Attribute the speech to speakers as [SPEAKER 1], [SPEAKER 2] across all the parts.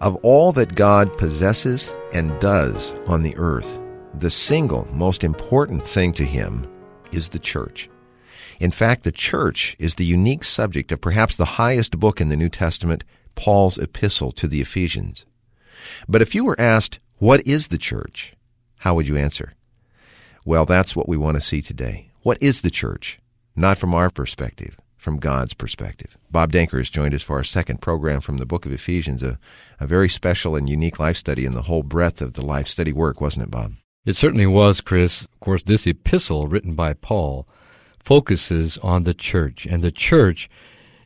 [SPEAKER 1] Of all that God possesses and does on the earth, the single most important thing to him is the church. In fact, the church is the unique subject of perhaps the highest book in the New Testament, Paul's epistle to the Ephesians. But if you were asked, what is the church? How would you answer? Well, that's what we want to see today. What is the church? Not from our perspective, from God's perspective. Bob Danker has joined us for our second program from the book of Ephesians, a, a very special and unique life study in the whole breadth of the life study work, wasn't it, Bob?
[SPEAKER 2] It certainly was, Chris. Of course, this epistle written by Paul focuses on the church, and the church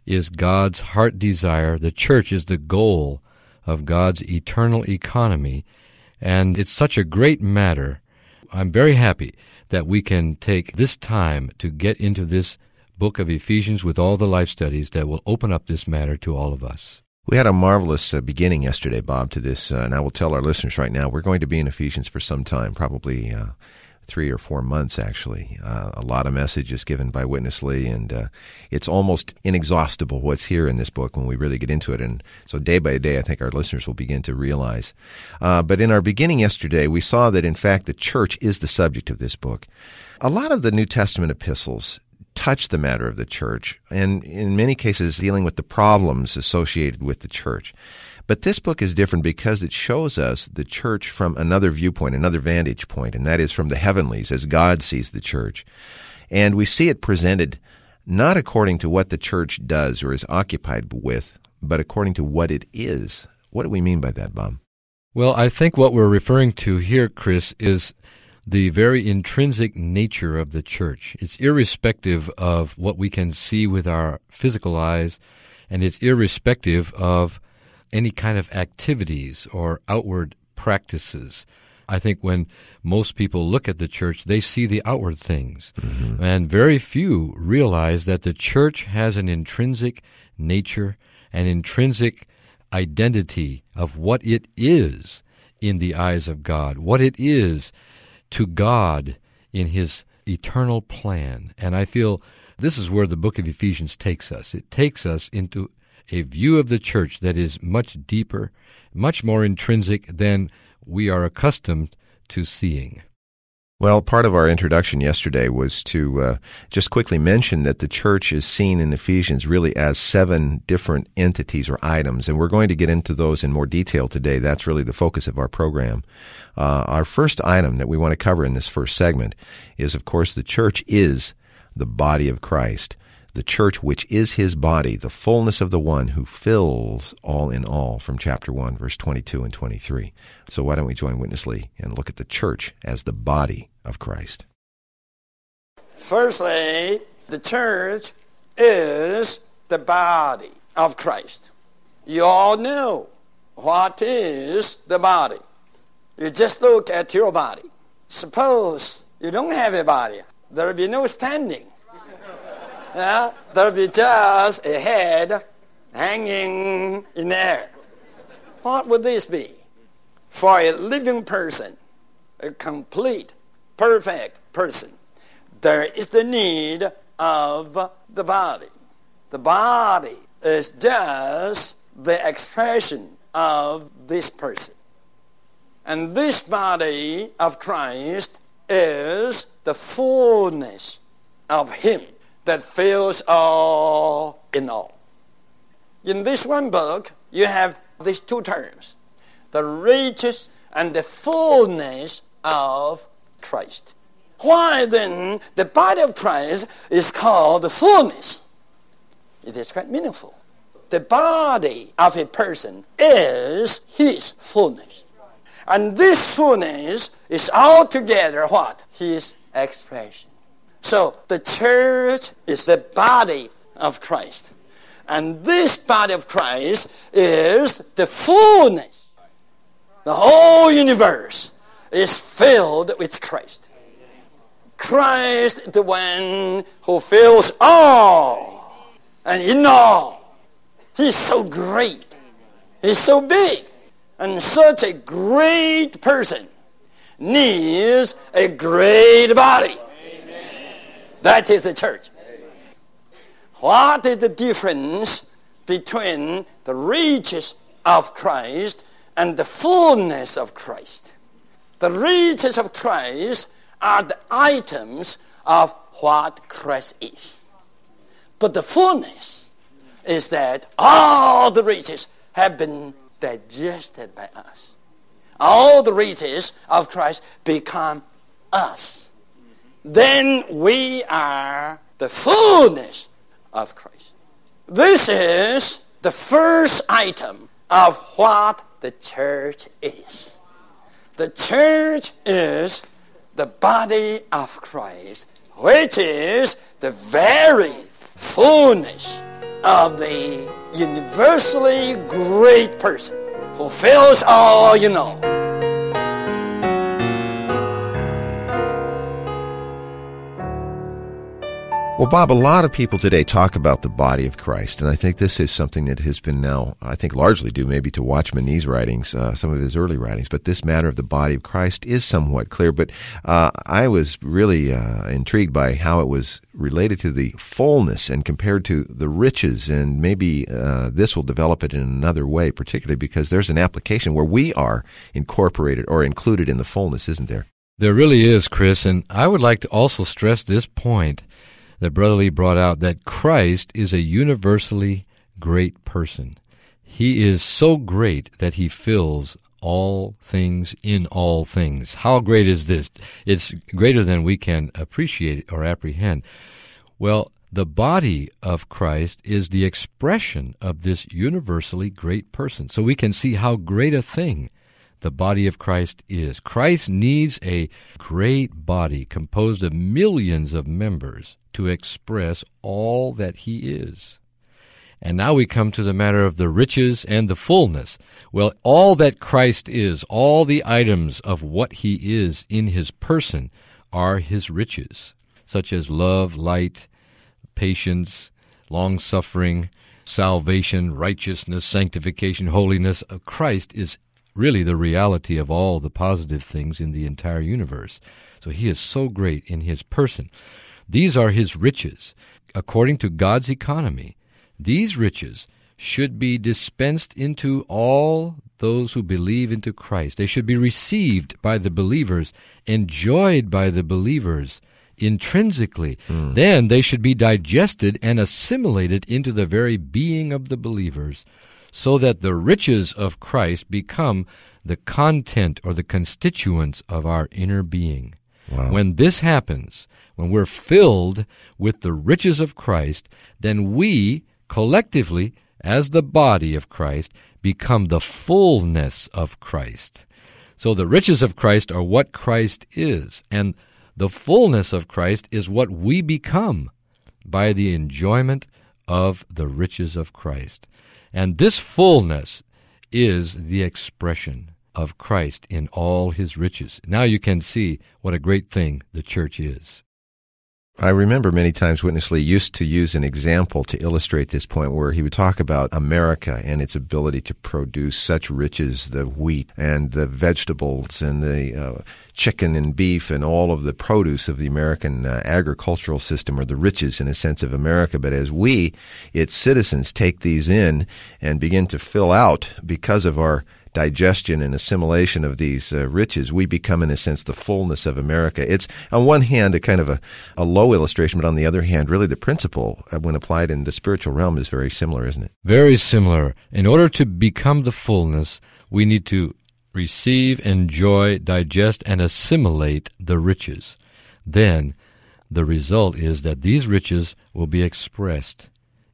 [SPEAKER 2] is God's heart desire. The church is the goal of God's eternal economy, and it's such a great matter. I'm very happy that we can take this time to get into this book of Ephesians with all the life studies that will open up this matter to all of us.
[SPEAKER 1] We had a marvelous uh, beginning yesterday, Bob, to this, uh, and I will tell our listeners right now we're going to be in Ephesians for some time, probably uh, three or four months, actually. Uh, a lot of messages given by Witness Lee, and uh, it's almost inexhaustible what's here in this book when we really get into it. And so, day by day, I think our listeners will begin to realize. Uh, but in our beginning yesterday, we saw that, in fact, the church is the subject of this book. A lot of the New Testament epistles touch the matter of the church, and in many cases, dealing with the problems associated with the church. But this book is different because it shows us the church from another viewpoint, another vantage point, and that is from the heavenlies as God sees the church. And we see it presented not according to what the church does or is occupied with, but according to what it is. What do we mean by that, Bob?
[SPEAKER 2] Well, I think what we're referring to here, Chris, is the very intrinsic nature of the church. It's irrespective of what we can see with our physical eyes, and it's irrespective of any kind of activities or outward practices. I think when most people look at the church, they see the outward things. Mm-hmm. And very few realize that the church has an intrinsic nature, an intrinsic identity of what it is in the eyes of God, what it is to God in His eternal plan. And I feel this is where the book of Ephesians takes us. It takes us into a view of the church that is much deeper, much more intrinsic than we are accustomed to seeing.
[SPEAKER 1] Well, part of our introduction yesterday was to uh, just quickly mention that the church is seen in Ephesians really as seven different entities or items, and we're going to get into those in more detail today. That's really the focus of our program. Uh, our first item that we want to cover in this first segment is, of course, the church is the body of Christ the church which is his body, the fullness of the one who fills all in all, from chapter 1, verse 22 and 23. So why don't we join Witness Lee and look at the church as the body of Christ?
[SPEAKER 3] Firstly, the church is the body of Christ. You all know what is the body. You just look at your body. Suppose you don't have a body, there will be no standing yeah, there'll be just a head hanging in the air. What would this be? For a living person, a complete, perfect person, there is the need of the body. The body is just the expression of this person. And this body of Christ is the fullness of Him that fills all in all. In this one book, you have these two terms the riches and the fullness of Christ. Why then the body of Christ is called the fullness? It is quite meaningful. The body of a person is his fullness. And this fullness is altogether what? His expression. So the church is the body of Christ. And this body of Christ is the fullness. The whole universe is filled with Christ. Christ, the one who fills all and in all. He's so great. He's so big. And such a great person needs a great body. Amen. That is the church. What is the difference between the riches of Christ and the fullness of Christ? The riches of Christ are the items of what Christ is. But the fullness is that all the riches have been digested by us. All the riches of Christ become us. Then we are the fullness of Christ. This is the first item of what the church is. The church is the body of Christ, which is the very fullness of the universally great person who fills all you know.
[SPEAKER 1] Well, Bob, a lot of people today talk about the body of Christ, and I think this is something that has been now, I think, largely due maybe to Watchman Nee's writings, uh, some of his early writings. But this matter of the body of Christ is somewhat clear. But uh, I was really uh, intrigued by how it was related to the fullness and compared to the riches, and maybe uh, this will develop it in another way, particularly because there's an application where we are incorporated or included in the fullness, isn't there?
[SPEAKER 2] There really is, Chris, and I would like to also stress this point that Brother Lee brought out that Christ is a universally great person. He is so great that he fills all things in all things. How great is this? It's greater than we can appreciate or apprehend. Well, the body of Christ is the expression of this universally great person. So we can see how great a thing the body of Christ is. Christ needs a great body composed of millions of members to express all that he is. And now we come to the matter of the riches and the fullness. Well, all that Christ is, all the items of what he is in his person are his riches, such as love, light, patience, long suffering, salvation, righteousness, sanctification, holiness. Christ is really the reality of all the positive things in the entire universe. So he is so great in his person. These are his riches. According to God's economy, these riches should be dispensed into all those who believe into Christ. They should be received by the believers, enjoyed by the believers intrinsically. Mm. Then they should be digested and assimilated into the very being of the believers so that the riches of Christ become the content or the constituents of our inner being. Wow. When this happens, when we're filled with the riches of Christ, then we collectively, as the body of Christ, become the fullness of Christ. So the riches of Christ are what Christ is, and the fullness of Christ is what we become by the enjoyment of the riches of Christ. And this fullness is the expression of Christ in all his riches. Now you can see what a great thing the church is.
[SPEAKER 1] I remember many times Witness Lee used to use an example to illustrate this point where he would talk about America and its ability to produce such riches, the wheat and the vegetables and the uh, chicken and beef and all of the produce of the American uh, agricultural system are the riches in a sense of America. But as we, its citizens, take these in and begin to fill out because of our digestion and assimilation of these uh, riches, we become, in a sense, the fullness of America. It's, on one hand, a kind of a, a low illustration, but on the other hand, really the principle, uh, when applied in the spiritual realm, is very similar, isn't it?
[SPEAKER 2] Very similar. In order to become the fullness, we need to receive, enjoy, digest, and assimilate the riches. Then, the result is that these riches will be expressed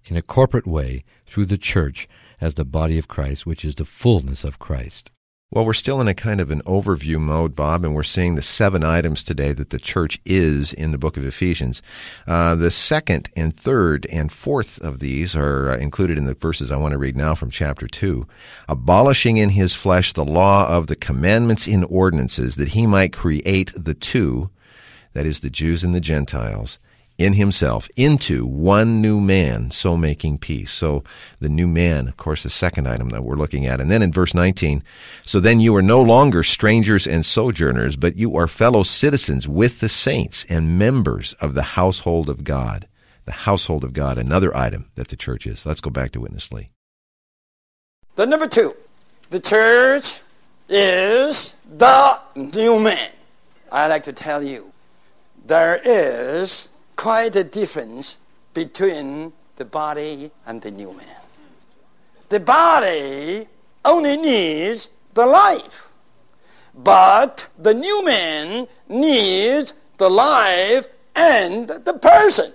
[SPEAKER 2] in a corporate way through the church as the body of Christ, which is the fullness of Christ.
[SPEAKER 1] Well, we're still in a kind of an overview mode, Bob, and we're seeing the seven items today that the church is in the book of Ephesians. Uh, the second and third and fourth of these are uh, included in the verses I want to read now from chapter 2. Abolishing in his flesh the law of the commandments in ordinances, that he might create the two, that is, the Jews and the Gentiles, in himself into one new man, so making peace. So the new man, of course, the second item that we're looking at. And then in verse 19, so then you are no longer strangers and sojourners, but you are fellow citizens with the saints and members of the household of God. The household of God, another item that the church is. Let's go back to Witness Lee.
[SPEAKER 3] The number two, the church is the new man. I like to tell you, there is quite a difference between the body and the new man. The body only needs the life, but the new man needs the life and the person.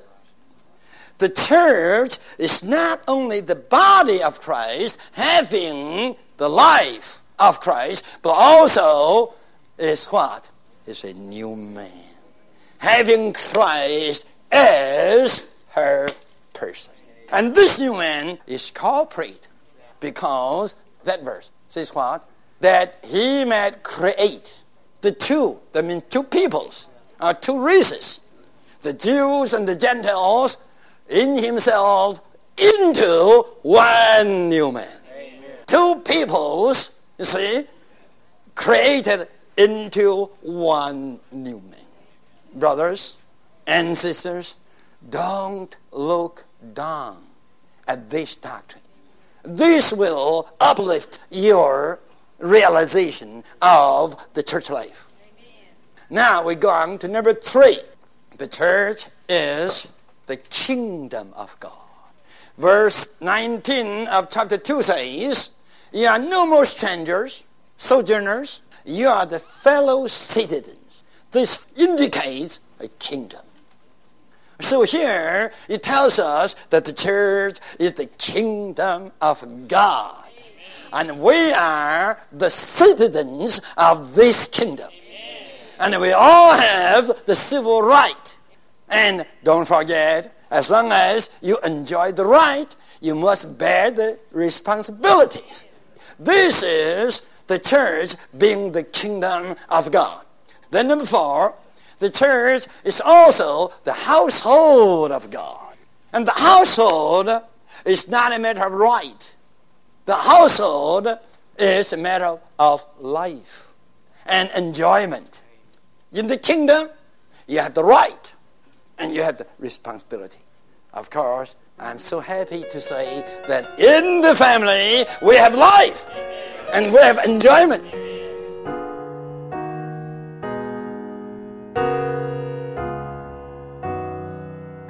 [SPEAKER 3] The church is not only the body of Christ having the life of Christ, but also is what? Is a new man. Having Christ as her person. And this new man is called corporate because that verse says what? That he might create the two, that means two peoples, or two races, the Jews and the Gentiles in himself into one new man. Amen. Two peoples, you see, created into one new man. Brothers, and sisters, don't look down at this doctrine. This will uplift your realization of the church life. Amen. Now we go on to number three. The church is the kingdom of God. Verse 19 of chapter 2 says, You are no more strangers, sojourners, you are the fellow citizens. This indicates a kingdom. So here it tells us that the church is the kingdom of God. And we are the citizens of this kingdom. And we all have the civil right. And don't forget, as long as you enjoy the right, you must bear the responsibility. This is the church being the kingdom of God. Then number four, the church is also the household of God. And the household is not a matter of right. The household is a matter of life and enjoyment. In the kingdom, you have the right and you have the responsibility. Of course, I'm so happy to say that in the family, we have life and we have enjoyment.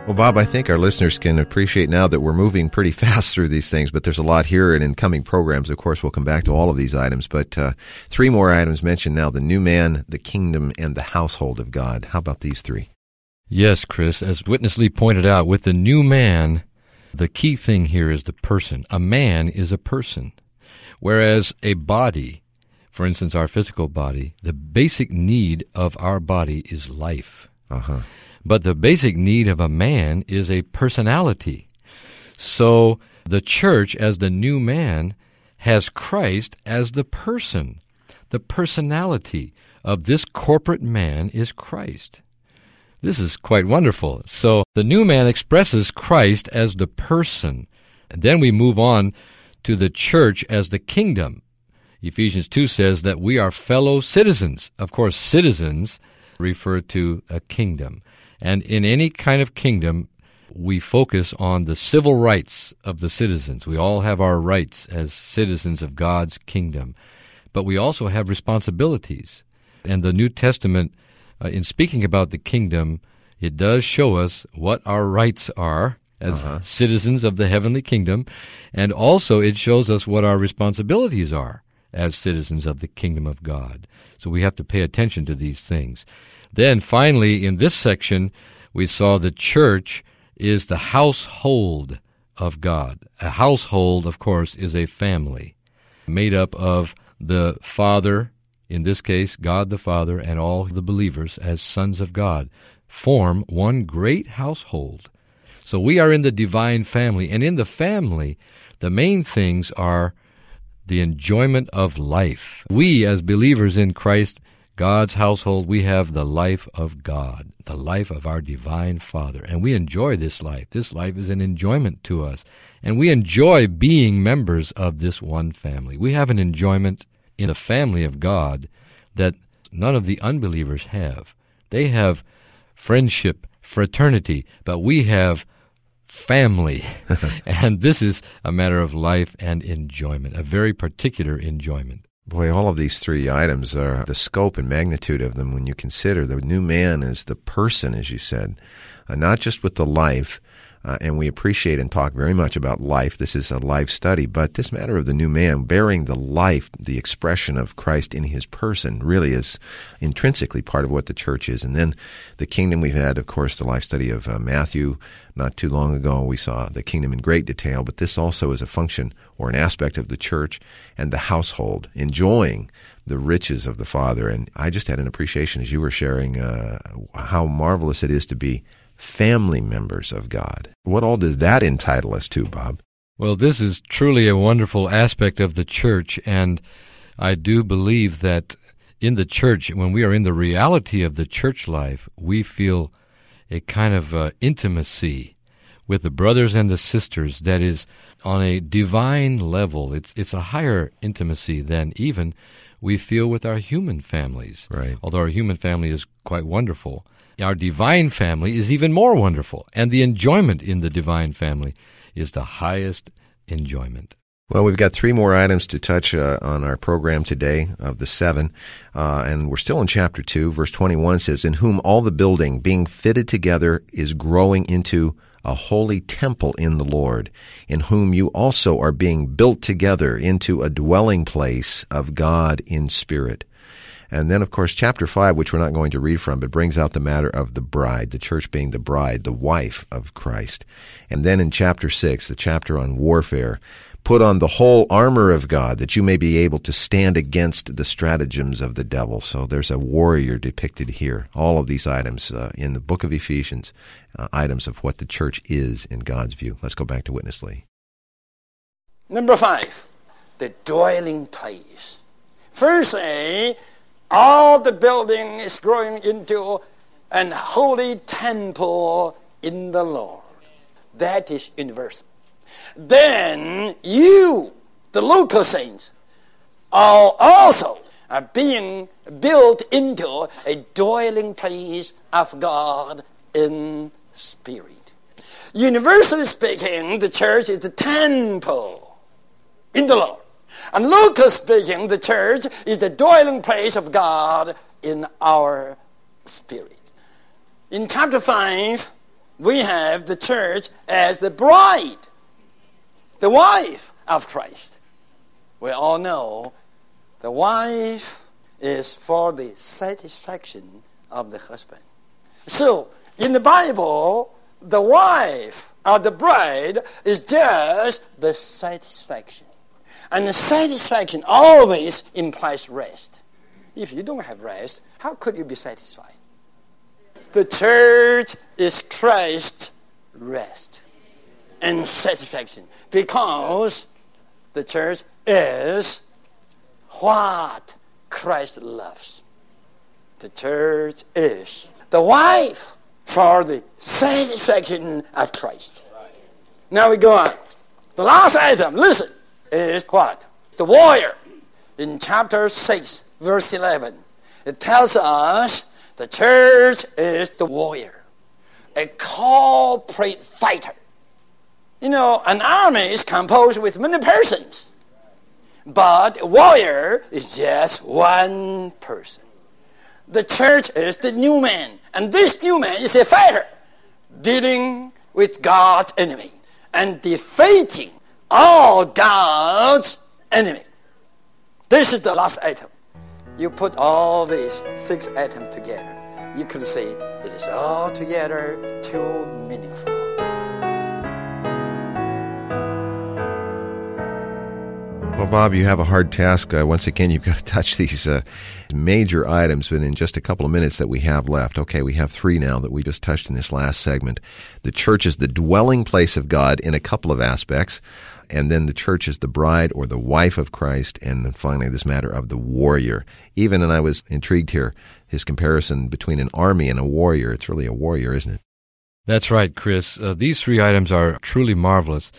[SPEAKER 1] Well, Bob, I think our listeners can appreciate now that we're moving pretty fast through these things, but there's a lot here, and in coming programs, of course, we'll come back to all of these items. But uh, three more items mentioned now the new man, the kingdom, and the household of God. How about these three?
[SPEAKER 2] Yes, Chris. As Witness Lee pointed out, with the new man, the key thing here is the person. A man is a person, whereas a body, for instance, our physical body, the basic need of our body is life.
[SPEAKER 1] Uh-huh.
[SPEAKER 2] But the basic need of a man is a personality. So the church, as the new man, has Christ as the person. The personality of this corporate man is Christ. This is quite wonderful. So the new man expresses Christ as the person. And then we move on to the church as the kingdom. Ephesians 2 says that we are fellow citizens. Of course, citizens refer to a kingdom. And in any kind of kingdom, we focus on the civil rights of the citizens. We all have our rights as citizens of God's kingdom. But we also have responsibilities. And the New Testament, uh, in speaking about the kingdom, it does show us what our rights are as uh-huh. citizens of the heavenly kingdom. And also it shows us what our responsibilities are as citizens of the kingdom of God. So we have to pay attention to these things. Then finally, in this section, we saw the church is the household of God. A household, of course, is a family made up of the Father, in this case, God the Father, and all the believers as sons of God, form one great household. So we are in the divine family, and in the family, the main things are the enjoyment of life. We, as believers in Christ, God's household, we have the life of God, the life of our divine Father. And we enjoy this life. This life is an enjoyment to us. And we enjoy being members of this one family. We have an enjoyment in the family of God that none of the unbelievers have. They have friendship, fraternity, but we have family. and this is a matter of life and enjoyment, a very particular enjoyment.
[SPEAKER 1] Boy, all of these three items are the scope and magnitude of them when you consider the new man is the person, as you said, uh, not just with the life. Uh, and we appreciate and talk very much about life. This is a life study, but this matter of the new man, bearing the life, the expression of Christ in his person, really is intrinsically part of what the church is. And then the kingdom we've had, of course, the life study of uh, Matthew not too long ago. We saw the kingdom in great detail, but this also is a function or an aspect of the church and the household, enjoying the riches of the Father. And I just had an appreciation as you were sharing uh, how marvelous it is to be family members of God. What all does that entitle us to, Bob?
[SPEAKER 2] Well, this is truly a wonderful aspect of the church, and I do believe that in the church, when we are in the reality of the church life, we feel a kind of uh, intimacy with the brothers and the sisters that is on a divine level. It's it's a higher intimacy than even we feel with our human families.
[SPEAKER 1] Right.
[SPEAKER 2] Although our human family is quite wonderful, our divine family is even more wonderful, and the enjoyment in the divine family is the highest enjoyment.
[SPEAKER 1] Well, we've got three more items to touch uh, on our program today of the seven, uh, and we're still in chapter two. Verse twenty-one says, "In whom all the building, being fitted together, is growing into a holy temple in the Lord, in whom you also are being built together into a dwelling place of God in spirit." And then, of course, chapter 5, which we're not going to read from, but brings out the matter of the bride, the church being the bride, the wife of Christ. And then in chapter 6, the chapter on warfare, Put on the whole armor of God that you may be able to stand against the stratagems of the devil. So there's a warrior depicted here. All of these items uh, in the book of Ephesians, uh, items of what the church is in God's view. Let's go back to Witness Lee.
[SPEAKER 3] Number five, the dwelling place. Firstly, all the building is growing into an holy temple in the Lord. That is universal then you, the local saints, are also are being built into a dwelling place of God in spirit. Universally speaking, the church is the temple in the Lord. And locally speaking, the church is the dwelling place of God in our spirit. In chapter 5, we have the church as the bride the wife of Christ. We all know the wife is for the satisfaction of the husband. So, in the Bible, the wife or the bride is just the satisfaction. And the satisfaction always implies rest. If you don't have rest, how could you be satisfied? The church is Christ's rest and satisfaction because the church is what Christ loves. The church is the wife for the satisfaction of Christ. Now we go on. The last item, listen, is what? The warrior. In chapter 6, verse 11, it tells us the church is the warrior, a corporate fighter you know, an army is composed with many persons. But a warrior is just one person. The church is the new man. And this new man is a fighter dealing with God's enemy and defeating all God's enemy. This is the last item. You put all these six items together. You can say it is all together too meaningful.
[SPEAKER 1] Well, Bob, you have a hard task. Uh, once again, you've got to touch these uh, major items, but in just a couple of minutes that we have left. Okay, we have three now that we just touched in this last segment. The church is the dwelling place of God in a couple of aspects, and then the church is the bride or the wife of Christ, and then finally this matter of the warrior. Even, and I was intrigued here, his comparison between an army and a warrior. It's really a warrior, isn't it?
[SPEAKER 2] That's right, Chris. Uh, these three items are truly marvelous.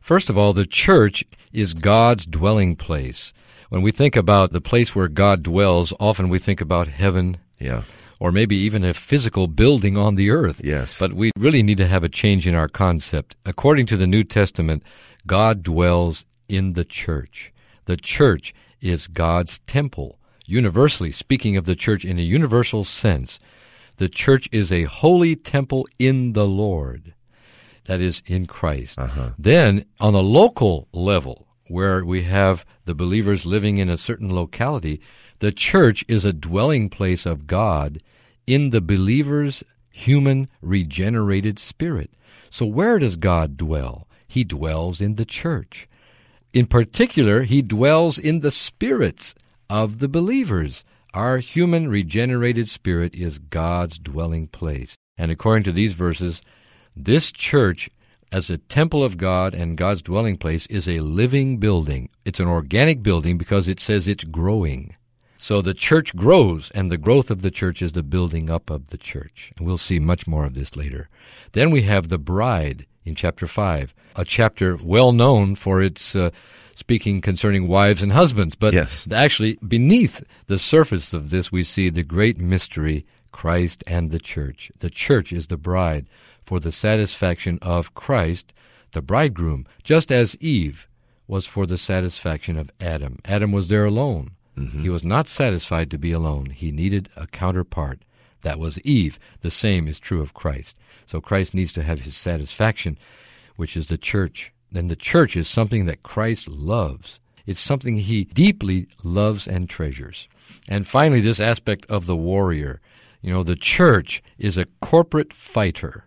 [SPEAKER 2] First of all, the church is God's dwelling place. When we think about the place where God dwells, often we think about heaven.
[SPEAKER 1] Yeah.
[SPEAKER 2] Or maybe even a physical building on the earth.
[SPEAKER 1] Yes.
[SPEAKER 2] But we really need to have a change in our concept. According to the New Testament, God dwells in the church. The church is God's temple. Universally, speaking of the church in a universal sense, the church is a holy temple in the Lord that is in Christ.
[SPEAKER 1] Uh-huh.
[SPEAKER 2] Then, on a local level, where we have the believers living in a certain locality, the church is a dwelling place of God in the believer's human regenerated spirit. So, where does God dwell? He dwells in the church. In particular, he dwells in the spirits of the believers. Our human regenerated spirit is God's dwelling place. And according to these verses, this church, as a temple of God and God's dwelling place, is a living building. It's an organic building because it says it's growing. So the church grows, and the growth of the church is the building up of the church. And we'll see much more of this later. Then we have the bride in chapter 5, a chapter well known for its uh, speaking concerning wives and husbands. But
[SPEAKER 1] yes.
[SPEAKER 2] actually, beneath the surface of this, we see the great mystery Christ and the church. The church is the bride for the satisfaction of Christ, the bridegroom, just as Eve was for the satisfaction of Adam. Adam was there alone.
[SPEAKER 1] Mm-hmm.
[SPEAKER 2] He was not satisfied to be alone. He needed a counterpart. That was Eve. The same is true of Christ. So Christ needs to have his satisfaction, which is the church. And the church is something that Christ loves. It's something he deeply loves and treasures. And finally, this aspect of the warrior. You know, the church is a corporate fighter.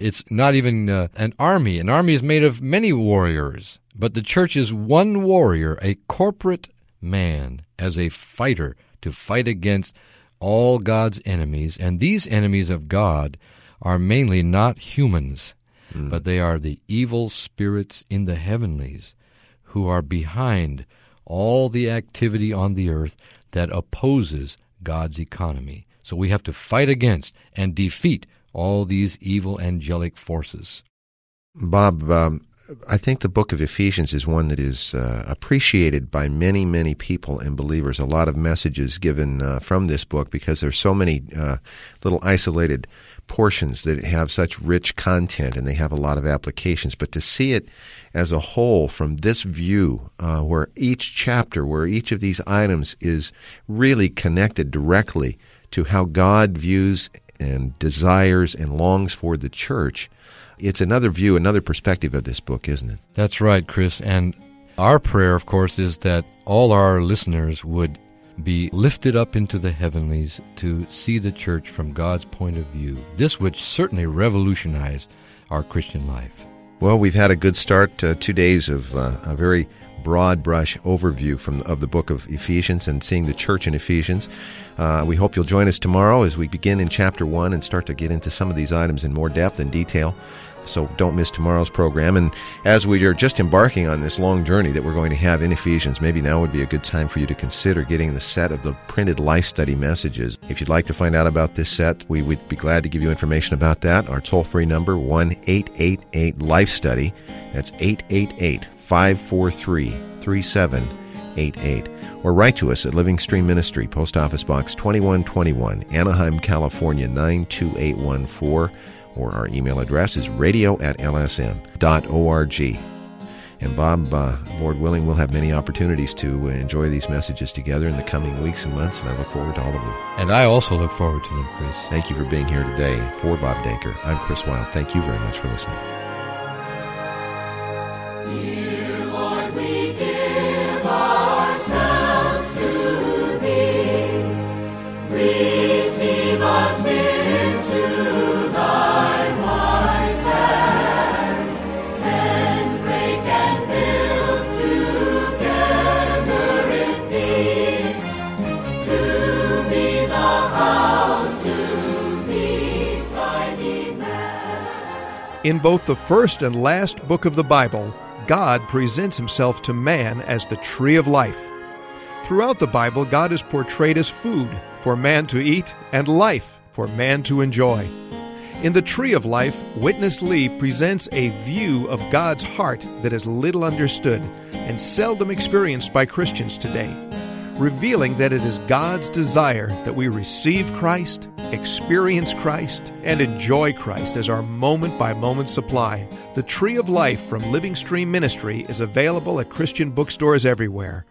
[SPEAKER 2] It's not even uh, an army. An army is made of many warriors, but the church is one warrior, a corporate man, as a fighter to fight against all God's enemies. And these enemies of God are mainly not humans,
[SPEAKER 1] Mm.
[SPEAKER 2] but they are the evil spirits in the heavenlies who are behind all the activity on the earth that opposes God's economy. So we have to fight against and defeat all these evil angelic forces.
[SPEAKER 1] Bob, um, I think the book of Ephesians is one that is uh, appreciated by many, many people and believers. A lot of messages given uh, from this book because there's so many uh, little isolated portions that have such rich content and they have a lot of applications. But to see it as a whole from this view, uh, where each chapter, where each of these items is really connected directly to how God views and desires and longs for the church it's another view, another perspective of this book, isn't it?
[SPEAKER 2] That's right, Chris. And our prayer, of course, is that all our listeners would be lifted up into the heavenlies to see the church from God's point of view. This would certainly revolutionize our Christian life.
[SPEAKER 1] Well, we've had a good start. Uh, two days of uh, a very broad brush overview from of the book of Ephesians and seeing the church in Ephesians. Uh, we hope you'll join us tomorrow as we begin in chapter one and start to get into some of these items in more depth and detail. So don't miss tomorrow's program. And as we are just embarking on this long journey that we're going to have in Ephesians, maybe now would be a good time for you to consider getting the set of the printed life study messages. If you'd like to find out about this set, we would be glad to give you information about that. Our toll free number, one eight eight eight Life Study. That's 888 543 3788. Or write to us at Living Stream Ministry, Post Office Box 2121, Anaheim, California 92814 or our email address is radio at lsm.org. And Bob, uh, Lord willing, we'll have many opportunities to enjoy these messages together in the coming weeks and months, and I look forward to all of them.
[SPEAKER 2] And I also look forward to them, Chris.
[SPEAKER 1] Thank you for being here today. For Bob Danker, I'm Chris Wild. Thank you very much for listening.
[SPEAKER 4] Dear
[SPEAKER 5] In both the first and last book of the Bible, God presents himself to man as the tree of life. Throughout the Bible, God is portrayed as food for man to eat and life for man to enjoy. In The Tree of Life, Witness Lee presents a view of God's heart that is little understood and seldom experienced by Christians today, revealing that it is God's desire that we receive Christ, experience Christ, and enjoy Christ as our moment by moment supply. The Tree of Life from Living Stream Ministry is available at Christian bookstores everywhere.